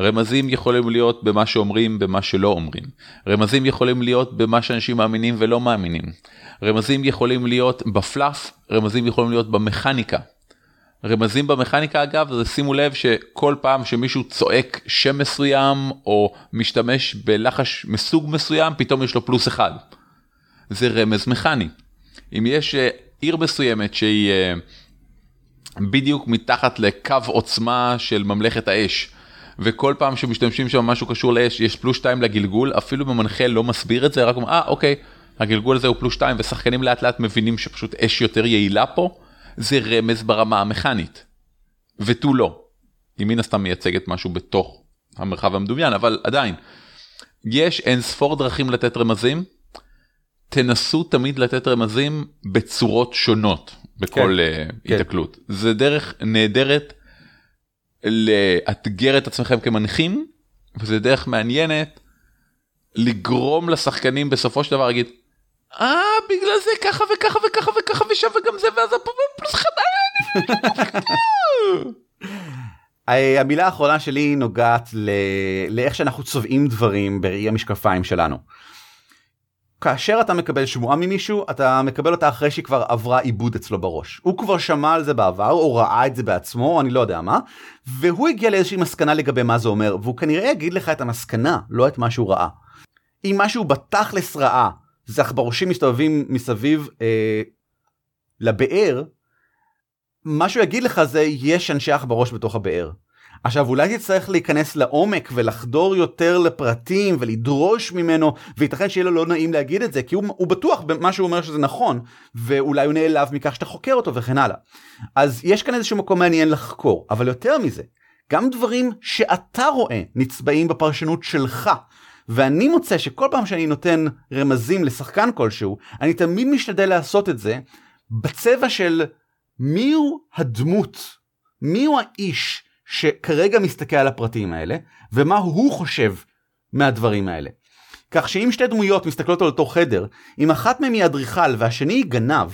רמזים יכולים להיות במה שאומרים, במה שלא אומרים. רמזים יכולים להיות במה שאנשים מאמינים ולא מאמינים. רמזים יכולים להיות בפלאף, רמזים יכולים להיות במכניקה. רמזים במכניקה אגב, זה שימו לב שכל פעם שמישהו צועק שם מסוים או משתמש בלחש מסוג מסוים, פתאום יש לו פלוס אחד. זה רמז מכני. אם יש אה, עיר מסוימת שהיא אה, בדיוק מתחת לקו עוצמה של ממלכת האש, וכל פעם שמשתמשים שם משהו קשור לאש יש פלוס 2 לגלגול, אפילו אם המנחה לא מסביר את זה, רק אומר, אה אוקיי, הגלגול הזה הוא פלוס 2, ושחקנים לאט לאט מבינים שפשוט אש יותר יעילה פה, זה רמז ברמה המכנית. ותו לא. היא מן הסתם מייצגת משהו בתוך המרחב המדומיין, אבל עדיין. יש אין ספור דרכים לתת רמזים, תנסו תמיד לתת רמזים בצורות שונות בכל כן, כן, התקלות. זה דרך נהדרת לאתגר את עצמכם כמנחים, וזה דרך מעניינת לגרום לשחקנים בסופו של דבר להגיד, אה, בגלל זה ככה וככה וככה וככה ושם וגם זה ואז פה פלוס חדש. אה, המילה האחרונה שלי נוגעת. לאיך שאנחנו צובעים דברים בראי המשקפיים שלנו. כאשר אתה מקבל שמועה ממישהו אתה מקבל אותה אחרי שהיא כבר עברה עיבוד אצלו בראש. הוא כבר שמע על זה בעבר או ראה את זה בעצמו אני לא יודע מה והוא הגיע לאיזושהי מסקנה לגבי מה זה אומר והוא כנראה יגיד לך את המסקנה לא את מה שהוא ראה. אם משהו בתכלס ראה זה עכברושים מסתובבים מסביב אה, לבאר מה שהוא יגיד לך זה יש אנשי עכברוש בתוך הבאר. עכשיו אולי תצטרך להיכנס לעומק ולחדור יותר לפרטים ולדרוש ממנו וייתכן שיהיה לו לא נעים להגיד את זה כי הוא, הוא בטוח במה שהוא אומר שזה נכון ואולי הוא נעלב מכך שאתה חוקר אותו וכן הלאה. אז יש כאן איזשהו מקום מעניין לחקור אבל יותר מזה גם דברים שאתה רואה נצבעים בפרשנות שלך. ואני מוצא שכל פעם שאני נותן רמזים לשחקן כלשהו אני תמיד משתדל לעשות את זה בצבע של מיהו הדמות מיהו האיש שכרגע מסתכל על הפרטים האלה ומה הוא חושב מהדברים האלה. כך שאם שתי דמויות מסתכלות על אותו חדר אם אחת מהן היא אדריכל והשני היא גנב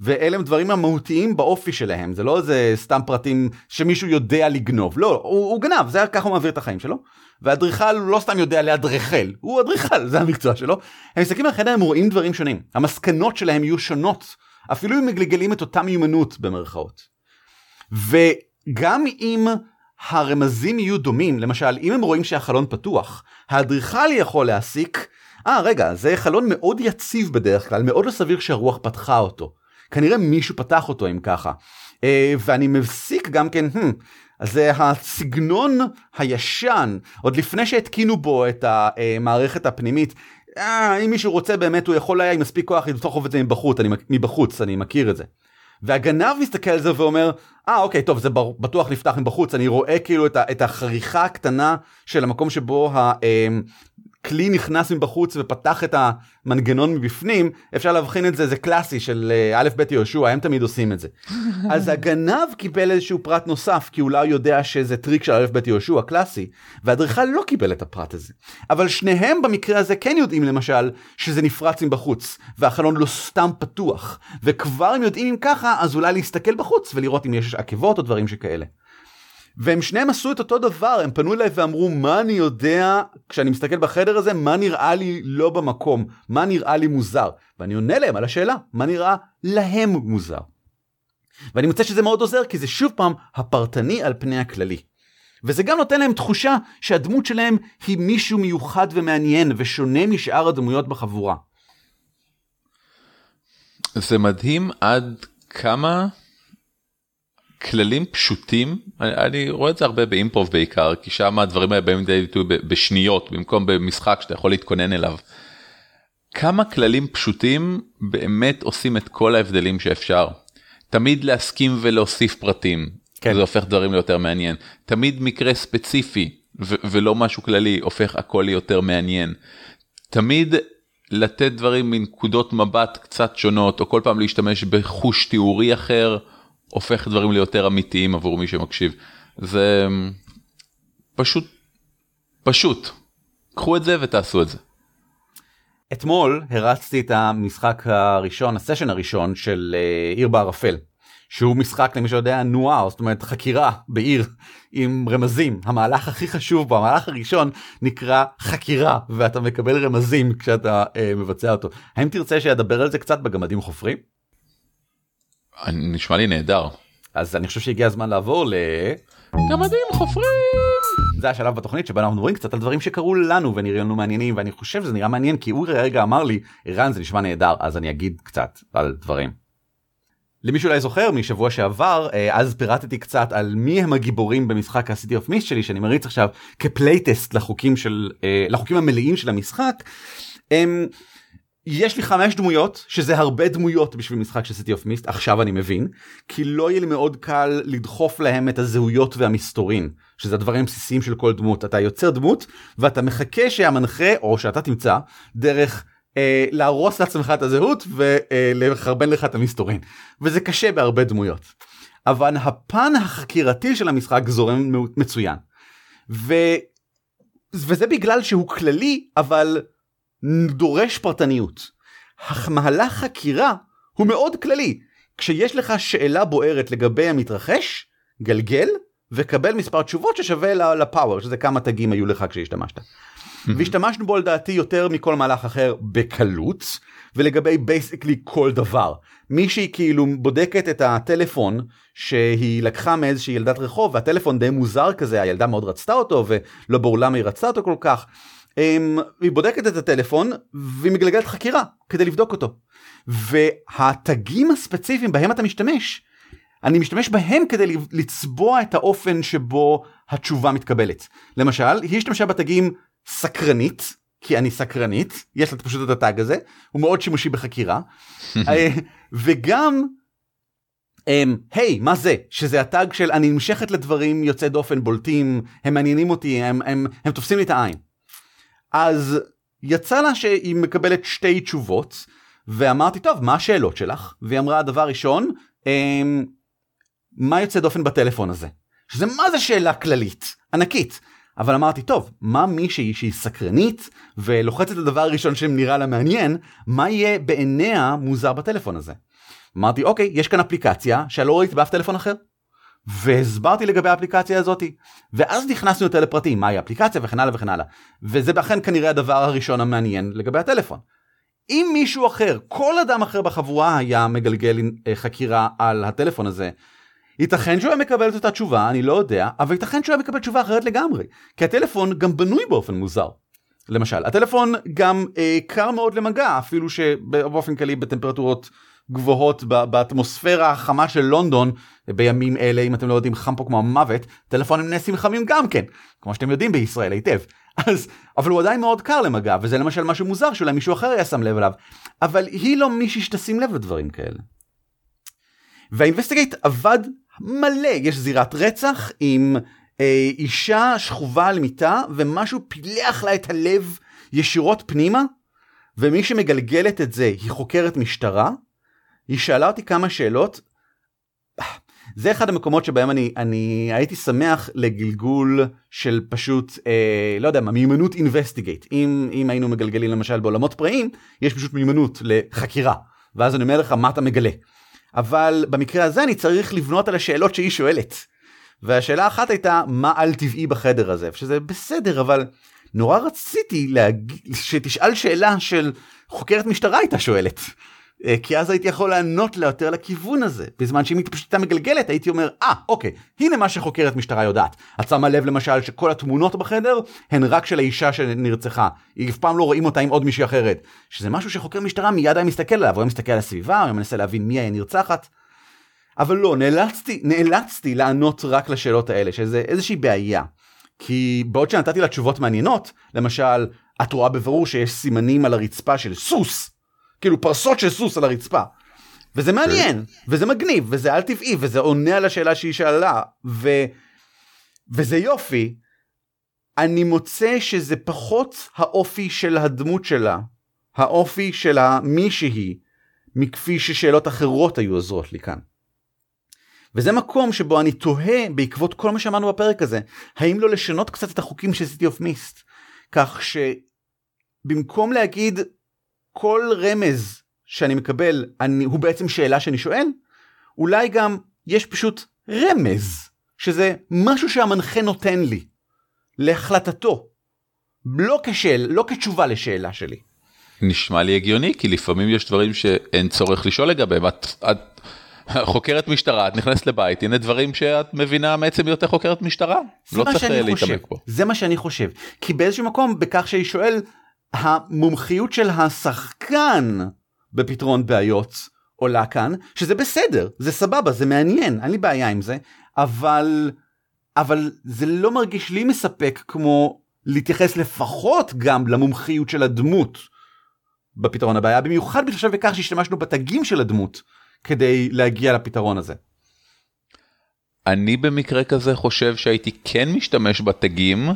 ואלה הם דברים המהותיים באופי שלהם זה לא איזה סתם פרטים שמישהו יודע לגנוב לא הוא, הוא גנב זה ככה הוא מעביר את החיים שלו ואדריכל לא סתם יודע לאדריכל הוא אדריכל זה המקצוע שלו הם מסתכלים על החדר הם רואים דברים שונים המסקנות שלהם יהיו שונות אפילו אם מגלגלים את אותה מיומנות במרכאות. וגם אם הרמזים יהיו דומים למשל אם הם רואים שהחלון פתוח האדריכל יכול להסיק אה רגע זה חלון מאוד יציב בדרך כלל מאוד לא סביר שהרוח פתחה אותו. כנראה מישהו פתח אותו אם ככה. אה, ואני מסיק גם כן hmm, זה הסגנון הישן. עוד לפני שהתקינו בו את המערכת הפנימית אה, אם מישהו רוצה באמת הוא יכול היה עם מספיק כוח לדחוף את זה מבחוץ אני, מבחוץ אני מכיר את זה. והגנב מסתכל על זה ואומר אה אוקיי טוב זה בטוח נפתח מבחוץ אני רואה כאילו את, החריכה הקטנה של המקום שבו הכלי נכנס מבחוץ ופתח את המנגנון מבפנים אפשר להבחין את זה זה קלאסי של אה, א' ב' יהושע הם תמיד עושים את זה. אז הגנב קיבל איזשהו פרט נוסף כי אולי הוא יודע שזה טריק של א' ב' יהושע קלאסי והאדריכל לא קיבל את הפרט הזה. אבל שניהם במקרה הזה כן יודעים למשל שזה נפרץ מבחוץ והחלון לא סתם פתוח וכבר אם יודעים אם ככה אז אולי להסתכל בחוץ ולראות אם יש עקבות או דברים שכאלה. והם שניהם עשו את אותו דבר הם פנו אליי ואמרו מה אני יודע כשאני מסתכל בחדר הזה מה נראה לי לא במקום מה נראה לי מוזר ואני עונה להם על השאלה מה נראה להם מוזר. ואני מוצא שזה מאוד עוזר כי זה שוב פעם הפרטני על פני הכללי. וזה גם נותן להם תחושה שהדמות שלהם היא מישהו מיוחד ומעניין ושונה משאר הדמויות בחבורה. זה מדהים עד כמה כללים פשוטים אני, אני רואה את זה הרבה באימפרוב בעיקר כי שם הדברים האלה באים לידי ביטוי בשניות במקום במשחק שאתה יכול להתכונן אליו. כמה כללים פשוטים באמת עושים את כל ההבדלים שאפשר. תמיד להסכים ולהוסיף פרטים כן. זה הופך דברים ליותר מעניין תמיד מקרה ספציפי ולא משהו כללי הופך הכל ליותר מעניין. תמיד לתת דברים מנקודות מבט קצת שונות או כל פעם להשתמש בחוש תיאורי אחר. הופך דברים ליותר אמיתיים עבור מי שמקשיב. זה פשוט, פשוט. קחו את זה ותעשו את זה. אתמול הרצתי את המשחק הראשון, הסשן הראשון של uh, עיר בערפל. שהוא משחק למי שיודע נואר זאת אומרת חקירה בעיר עם רמזים המהלך הכי חשוב בו המהלך הראשון נקרא חקירה ואתה מקבל רמזים כשאתה uh, מבצע אותו האם תרצה שידבר על זה קצת בגמדים חופרים? נשמע לי נהדר. אז אני חושב שהגיע הזמן לעבור ל... גמדים חופרים! זה השלב בתוכנית שבה אנחנו מדברים קצת על דברים שקרו לנו ונראים לנו מעניינים ואני חושב שזה נראה מעניין כי אורי רגע אמר לי ערן זה נשמע נהדר אז אני אגיד קצת על דברים. למי שאולי זוכר משבוע שעבר אז פירטתי קצת על מי הם הגיבורים במשחק ה-City of Mist שלי שאני מריץ עכשיו כ playtest לחוקים של לחוקים המלאים של המשחק. הם... יש לי חמש דמויות שזה הרבה דמויות בשביל משחק של City of Mist עכשיו אני מבין כי לא יהיה לי מאוד קל לדחוף להם את הזהויות והמסתורין שזה הדברים הבסיסיים של כל דמות אתה יוצר דמות ואתה מחכה שהמנחה או שאתה תמצא דרך אה, להרוס לעצמך את הזהות ולחרבן לך את המסתורין וזה קשה בהרבה דמויות. אבל הפן החקירתי של המשחק זורם מצוין. ו... וזה בגלל שהוא כללי אבל דורש פרטניות. המהלך חקירה הוא מאוד כללי. כשיש לך שאלה בוערת לגבי המתרחש, גלגל וקבל מספר תשובות ששווה ל power, שזה כמה תגים היו לך כשהשתמשת. והשתמשנו בו לדעתי יותר מכל מהלך אחר בקלות, ולגבי basically כל דבר. מישהי כאילו בודקת את הטלפון שהיא לקחה מאיזושהי ילדת רחוב, והטלפון די מוזר כזה, הילדה מאוד רצתה אותו, ולא ברור למה היא רצתה אותו כל כך. Um, היא בודקת את הטלפון והיא מגלגלת חקירה כדי לבדוק אותו. והתגים הספציפיים בהם אתה משתמש, אני משתמש בהם כדי לצבוע את האופן שבו התשובה מתקבלת. למשל, היא השתמשה בתגים סקרנית, כי אני סקרנית, יש לה פשוט את הטאג הזה, הוא מאוד שימושי בחקירה, אה, וגם אמ, היי, um, hey, מה זה? שזה הטאג של אני נמשכת לדברים יוצאי דופן בולטים, הם מעניינים אותי, הם, הם, הם תופסים לי את העין. אז יצא לה שהיא מקבלת שתי תשובות, ואמרתי, טוב, מה השאלות שלך? והיא אמרה, דבר ראשון, um, מה יוצא דופן בטלפון הזה? שזה מה זה שאלה כללית, ענקית. אבל אמרתי, טוב, מה מישהי שהיא סקרנית ולוחצת את הדבר הראשון שנראה לה מעניין, מה יהיה בעיניה מוזר בטלפון הזה? אמרתי, אוקיי, יש כאן אפליקציה שלא ראיתי באף טלפון אחר. והסברתי לגבי האפליקציה הזאתי ואז נכנסנו יותר לפרטים מהי האפליקציה וכן הלאה וכן הלאה וזה אכן כנראה הדבר הראשון המעניין לגבי הטלפון. אם מישהו אחר כל אדם אחר בחבורה היה מגלגל אה, חקירה על הטלפון הזה ייתכן שהוא היה מקבל את אותה תשובה, אני לא יודע, אבל ייתכן שהוא היה מקבל תשובה אחרת לגמרי. כי הטלפון גם בנוי באופן מוזר. למשל, הטלפון גם אה, קר מאוד למגע, אפילו שבאופן כללי בטמפרטורות גבוהות באטמוספירה החמה של לונדון, בימים אלה, אם אתם לא יודעים, חם פה כמו המוות, טלפונים נעשים חמים גם כן, כמו שאתם יודעים בישראל היטב. אז, אבל הוא עדיין מאוד קר למגע, וזה למשל משהו מוזר שאולי מישהו אחר היה שם לב אליו. אבל היא לא מישהי שתשים לב לדברים כאלה. והאינבסטיגייט עבד מלא, יש זירת רצח עם אה, אישה שכובה על מיטה ומשהו פילח לה את הלב ישירות פנימה, ומי שמגלגלת את זה היא חוקרת משטרה. היא שאלה אותי כמה שאלות. זה אחד המקומות שבהם אני, אני הייתי שמח לגלגול של פשוט, אה, לא יודע מה, מיומנות אינבסטיגייט. אם, אם היינו מגלגלים למשל בעולמות פראיים, יש פשוט מיומנות לחקירה. ואז אני אומר לך מה אתה מגלה. אבל במקרה הזה אני צריך לבנות על השאלות שהיא שואלת. והשאלה האחת הייתה מה על טבעי בחדר הזה שזה בסדר אבל נורא רציתי להג... שתשאל שאלה של חוקרת משטרה הייתה שואלת. אה, כי אז הייתי יכול לענות לה יותר לכיוון הזה. בזמן שאם היא פשוט הייתה מגלגלת הייתי אומר אה ah, אוקיי הנה מה שחוקרת משטרה יודעת. את שמה לב למשל שכל התמונות בחדר הן רק של האישה שנרצחה. אף פעם לא רואים אותה עם עוד מישהי אחרת. שזה משהו שחוקר משטרה מיד היה מסתכל עליו. הוא היה מסתכל על הסביבה הוא מנסה להבין מי היה נרצחת. אבל לא נאלצתי נאלצתי לענות רק לשאלות האלה שזה איזושהי בעיה. כי בעוד שנתתי לה תשובות מעניינות למשל את רואה בברור שיש סימנים על הרצפה של סוס. כאילו פרסות של סוס על הרצפה. וזה מעניין, וזה מגניב, וזה על טבעי, וזה עונה על השאלה שהיא שאלה, ו... וזה יופי. אני מוצא שזה פחות האופי של הדמות שלה, האופי של המי שהיא, מכפי ששאלות אחרות היו עוזרות לי כאן. וזה מקום שבו אני תוהה בעקבות כל מה שאמרנו בפרק הזה, האם לא לשנות קצת את החוקים של סיטי אוף מיסט, כך שבמקום להגיד כל רמז שאני מקבל אני, הוא בעצם שאלה שאני שואל, אולי גם יש פשוט רמז, שזה משהו שהמנחה נותן לי, להחלטתו, לא כשאל, לא כתשובה לשאלה שלי. נשמע לי הגיוני, כי לפעמים יש דברים שאין צורך לשאול לגביהם. את, את חוקרת משטרה, את נכנסת לבית, הנה דברים שאת מבינה מעצם היותך חוקרת משטרה. לא צריך להתעמק פה. זה מה שאני חושב. כי באיזשהו מקום, בכך שאני שואל, המומחיות של השחקן בפתרון בעיות עולה כאן, שזה בסדר, זה סבבה, זה מעניין, אין לי בעיה עם זה, אבל, אבל זה לא מרגיש לי מספק כמו להתייחס לפחות גם למומחיות של הדמות בפתרון הבעיה, במיוחד בהתחשב בכך שהשתמשנו בתגים של הדמות כדי להגיע לפתרון הזה. אני במקרה כזה חושב שהייתי כן משתמש בתגים.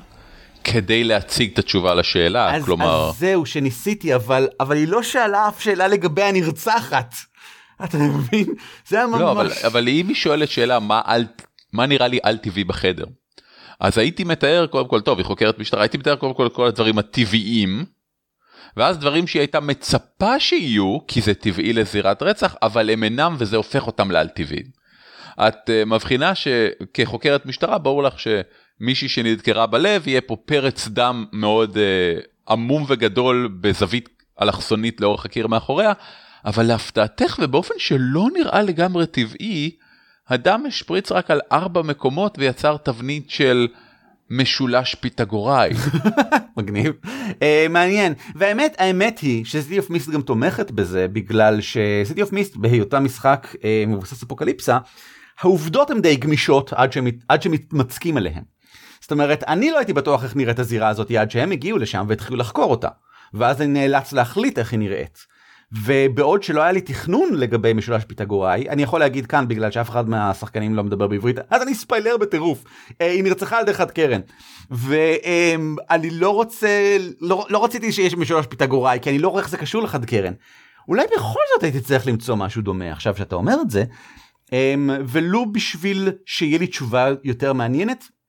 כדי להציג את התשובה לשאלה, אז, כלומר... אז זהו שניסיתי, אבל, אבל היא לא שאלה אף שאלה לגבי הנרצחת. אתה מבין? זה היה ממש... לא, אבל, אבל אם היא שואלת שאלה מה, על, מה נראה לי על טבעי בחדר, אז הייתי מתאר קודם כל, טוב, היא חוקרת משטרה, הייתי מתאר קודם כל כל הדברים הטבעיים, ואז דברים שהיא הייתה מצפה שיהיו, כי זה טבעי לזירת רצח, אבל הם אינם וזה הופך אותם לעל טבעיים. את uh, מבחינה שכחוקרת משטרה ברור לך שמישהי שנדקרה בלב יהיה פה פרץ דם מאוד uh, עמום וגדול בזווית אלכסונית לאורך הקיר מאחוריה, אבל להפתעתך ובאופן שלא נראה לגמרי טבעי, הדם השפריץ רק על ארבע מקומות ויצר תבנית של משולש פיתגוראי. מגניב. uh, מעניין. והאמת, האמת היא ש City of Mist גם תומכת בזה בגלל שסיטי אוף מיסט בהיותה משחק uh, מבוסס אפוקליפסה, העובדות הן די גמישות עד שמתמצקים עליהן. זאת אומרת, אני לא הייתי בטוח איך נראית הזירה הזאת עד שהם הגיעו לשם והתחילו לחקור אותה. ואז אני נאלץ להחליט איך היא נראית. ובעוד שלא היה לי תכנון לגבי משולש פיתגוראי, אני יכול להגיד כאן בגלל שאף אחד מהשחקנים לא מדבר בעברית, אז אני ספיילר בטירוף. אה, היא נרצחה על ידי חד קרן. ואני לא רוצה, לא, לא רציתי שיש משולש פיתגוראי, כי אני לא רואה איך זה קשור לחד קרן. אולי בכל זאת הייתי צריך למצוא משהו דומה עכשיו שאתה אומר את זה, אמ, ולו בשביל שיהיה לי תשובה יותר מעניינת.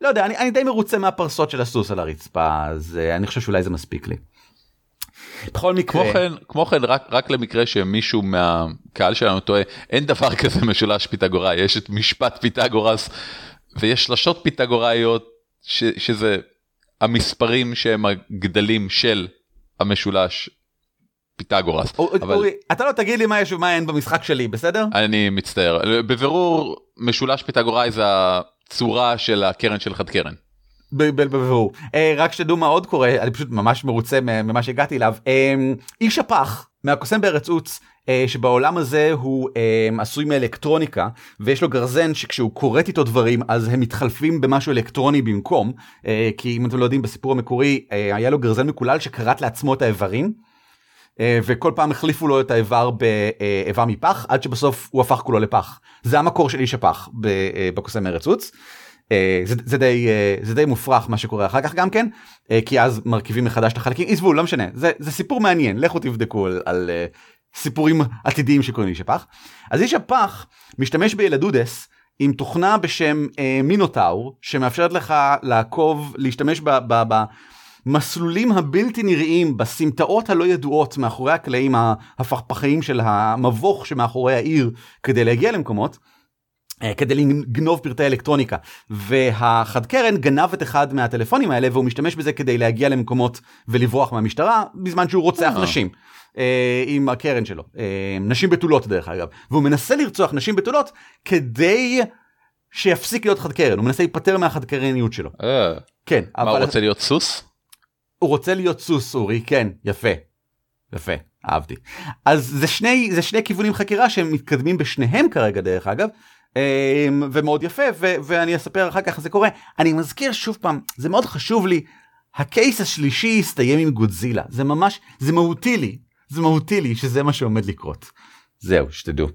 לא יודע, אני, אני די מרוצה מהפרסות של הסוס על הרצפה, אז uh, אני חושב שאולי זה מספיק לי. בכל מקרה... כמו כן, כמו כן רק, רק למקרה שמישהו מהקהל שלנו טועה, אין דבר כזה משולש פיתגוראי, יש את משפט פיתגורס ויש שלשות פיתגוראיות ש, שזה המספרים שהם הגדלים של המשולש פיתגורס. אבל... אורי, אתה לא תגיד לי מה יש ומה אין במשחק שלי, בסדר? אני מצטער. בבירור, משולש פיתגוראי זה הצורה של הקרן של חד קרן. בבירור. אה, רק שתדעו מה עוד קורה, אני פשוט ממש מרוצה ממה שהגעתי אליו. אה, איש הפח מהקוסם בארץ עוץ, אה, שבעולם הזה הוא עשוי מאלקטרוניקה, ויש לו גרזן שכשהוא כורת איתו דברים אז הם מתחלפים במשהו אלקטרוני במקום, כי אם אתם לא יודעים בסיפור המקורי היה לו גרזן מקולל שכרת לעצמו את האיברים. אה, וכל פעם החליפו לו את האיבר באיבר מפח עד שבסוף הוא הפך כולו לפח זה המקור של איש הפח אה, בקוסם ארץ עוץ. אה, זה, זה די זה די מופרך מה שקורה אחר כך גם כן כי אז מרכיבים מחדש את החלקים עזבו לא משנה זה, זה סיפור מעניין לכו תבדקו על, על סיפורים עתידיים שקוראים איש הפח. אז איש הפח משתמש בילדודס עם תוכנה בשם מינוטאור שמאפשרת לך לעקוב להשתמש ב, ב, ב, המסלולים הבלתי נראים בסמטאות הלא ידועות מאחורי הקלעים ההפכפכיים של המבוך שמאחורי העיר כדי להגיע למקומות. אה, כדי לגנוב פרטי אלקטרוניקה והחד קרן גנב את אחד מהטלפונים האלה והוא משתמש בזה כדי להגיע למקומות ולברוח מהמשטרה בזמן שהוא רוצח אה. נשים אה, עם הקרן שלו אה, נשים בתולות דרך אגב והוא מנסה לרצוח נשים בתולות כדי שיפסיק להיות חד קרן הוא מנסה להיפטר מהחד קרניות שלו. אה. כן. מה אבל... הוא רוצה להיות סוס? הוא רוצה להיות סוס אורי כן יפה יפה אהבתי. אז זה שני זה שני כיוונים חקירה שהם מתקדמים בשניהם כרגע דרך אגב אמ, ומאוד יפה ו- ואני אספר אחר כך זה קורה. אני מזכיר שוב פעם זה מאוד חשוב לי הקייס השלישי הסתיים עם גודזילה. זה ממש זה מהותי לי זה מהותי לי שזה מה שעומד לקרות. זהו שתדעו.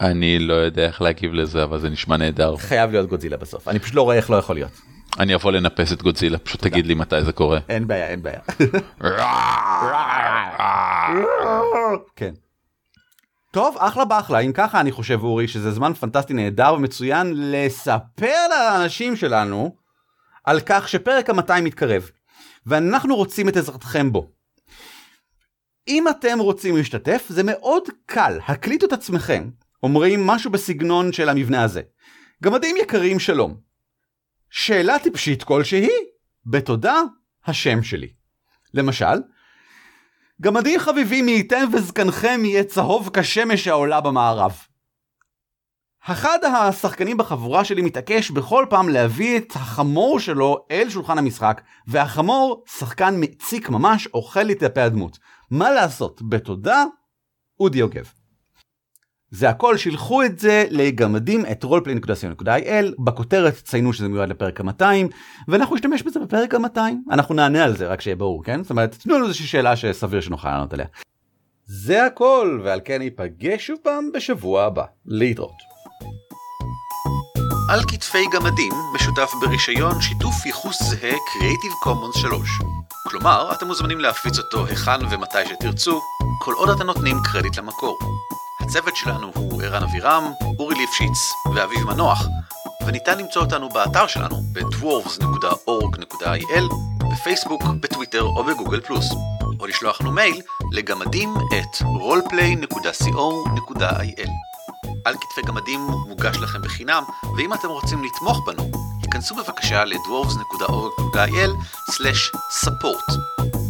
אני לא יודע איך להגיב לזה אבל זה נשמע נהדר. חייב להיות גודזילה בסוף. אני פשוט לא רואה איך לא יכול להיות. אני אבוא לנפס את גודזילה, פשוט תגיד לי מתי זה קורה. אין בעיה, אין בעיה. כן. טוב, אחלה באחלה, אם ככה אני חושב אורי שזה זמן פנטסטי נהדר ומצוין לספר לאנשים שלנו על כך שפרק ה-200 מתקרב, ואנחנו רוצים את עזרתכם בו. אם אתם רוצים להשתתף זה מאוד קל, הקליטו את עצמכם, אומרים משהו בסגנון של המבנה הזה. גמדים יקרים שלום, שאלה טיפשית כלשהי, בתודה, השם שלי. למשל, גמדים חביבים מי ייתן וזקנכם יהיה צהוב כשמש העולה במערב. אחד השחקנים בחבורה שלי מתעקש בכל פעם להביא את החמור שלו אל שולחן המשחק, והחמור, שחקן מציק ממש, אוכל את דפי הדמות. מה לעשות? בתודה, אודי יוגב. זה הכל, שילחו את זה לגמדים את roleplay.co.il, בכותרת ציינו שזה מיועד לפרק ה-200, ואנחנו נשתמש בזה בפרק ה-200, אנחנו נענה על זה רק שיהיה ברור, כן? זאת אומרת, תנו לנו איזושהי שאלה שסביר שנוכל לענות עליה. זה הכל, ועל כן ניפגש שוב פעם בשבוע הבא. להתראות. על כתפי גמדים משותף ברישיון שיתוף ייחוס זהה Creative Commons 3. כלומר, אתם מוזמנים להפיץ אותו היכן ומתי שתרצו, כל עוד אתם נותנים קרדיט למקור. הצוות שלנו הוא ערן אבירם, אורי ליפשיץ ואביב מנוח, וניתן למצוא אותנו באתר שלנו ב-dwarves.org.il, בפייסבוק, בטוויטר או בגוגל פלוס, או לשלוח לנו מייל לגמדים את roleplay.co.il. על כתפי גמדים מוגש לכם בחינם, ואם אתם רוצים לתמוך בנו, היכנסו בבקשה ל-dwarves.org.il/support.